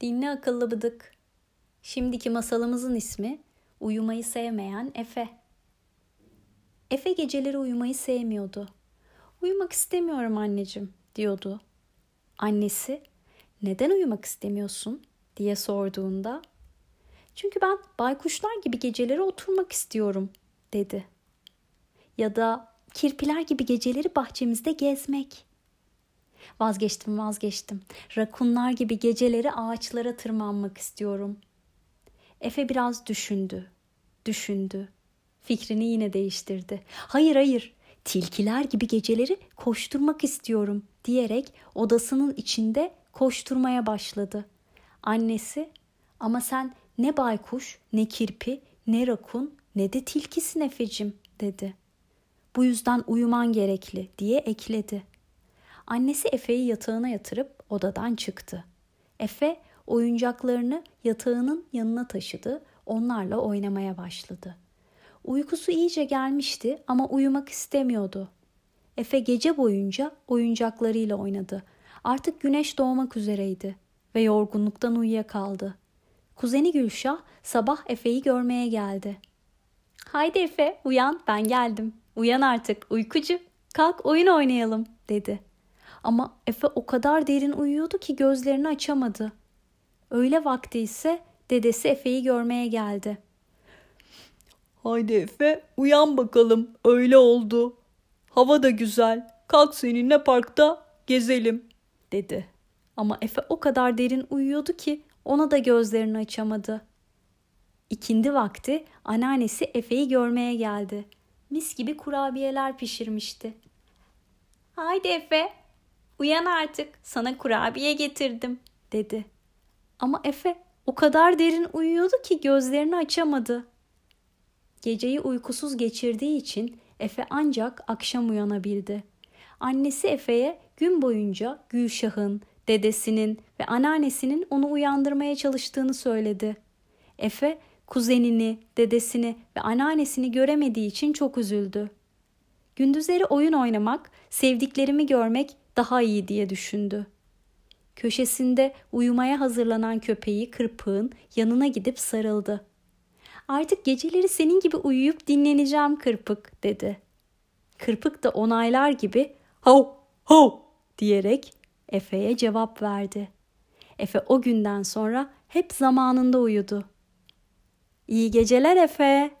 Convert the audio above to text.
Seni akıllı bıdık. Şimdiki masalımızın ismi Uyumayı Sevmeyen Efe. Efe geceleri uyumayı sevmiyordu. Uyumak istemiyorum anneciğim diyordu. Annesi neden uyumak istemiyorsun diye sorduğunda çünkü ben baykuşlar gibi geceleri oturmak istiyorum dedi. Ya da kirpiler gibi geceleri bahçemizde gezmek. Vazgeçtim vazgeçtim. Rakunlar gibi geceleri ağaçlara tırmanmak istiyorum. Efe biraz düşündü. Düşündü. Fikrini yine değiştirdi. Hayır hayır. Tilkiler gibi geceleri koşturmak istiyorum diyerek odasının içinde koşturmaya başladı. Annesi ama sen ne baykuş, ne kirpi, ne rakun, ne de tilkisin Efecim dedi. Bu yüzden uyuman gerekli diye ekledi. Annesi Efe'yi yatağına yatırıp odadan çıktı. Efe oyuncaklarını yatağının yanına taşıdı, onlarla oynamaya başladı. Uykusu iyice gelmişti ama uyumak istemiyordu. Efe gece boyunca oyuncaklarıyla oynadı. Artık güneş doğmak üzereydi ve yorgunluktan uyuyakaldı. Kuzeni Gülşah sabah Efe'yi görmeye geldi. Haydi Efe uyan ben geldim. Uyan artık uykucu. Kalk oyun oynayalım dedi. Ama Efe o kadar derin uyuyordu ki gözlerini açamadı. Öğle vakti ise dedesi Efe'yi görmeye geldi. Haydi Efe uyan bakalım öyle oldu. Hava da güzel. Kalk seninle parkta gezelim dedi. Ama Efe o kadar derin uyuyordu ki ona da gözlerini açamadı. İkindi vakti anneannesi Efe'yi görmeye geldi. Mis gibi kurabiyeler pişirmişti. Haydi Efe, uyan artık. Sana kurabiye getirdim, dedi. Ama Efe o kadar derin uyuyordu ki gözlerini açamadı. Geceyi uykusuz geçirdiği için Efe ancak akşam uyanabildi. Annesi Efe'ye gün boyunca Gülşah'ın, dedesinin ve anneannesinin onu uyandırmaya çalıştığını söyledi. Efe kuzenini, dedesini ve anneannesini göremediği için çok üzüldü. Gündüzleri oyun oynamak, sevdiklerimi görmek daha iyi diye düşündü. Köşesinde uyumaya hazırlanan köpeği Kırpık'ın yanına gidip sarıldı. Artık geceleri senin gibi uyuyup dinleneceğim Kırpık dedi. Kırpık da onaylar gibi hav hav diyerek Efe'ye cevap verdi. Efe o günden sonra hep zamanında uyudu. İyi geceler Efe.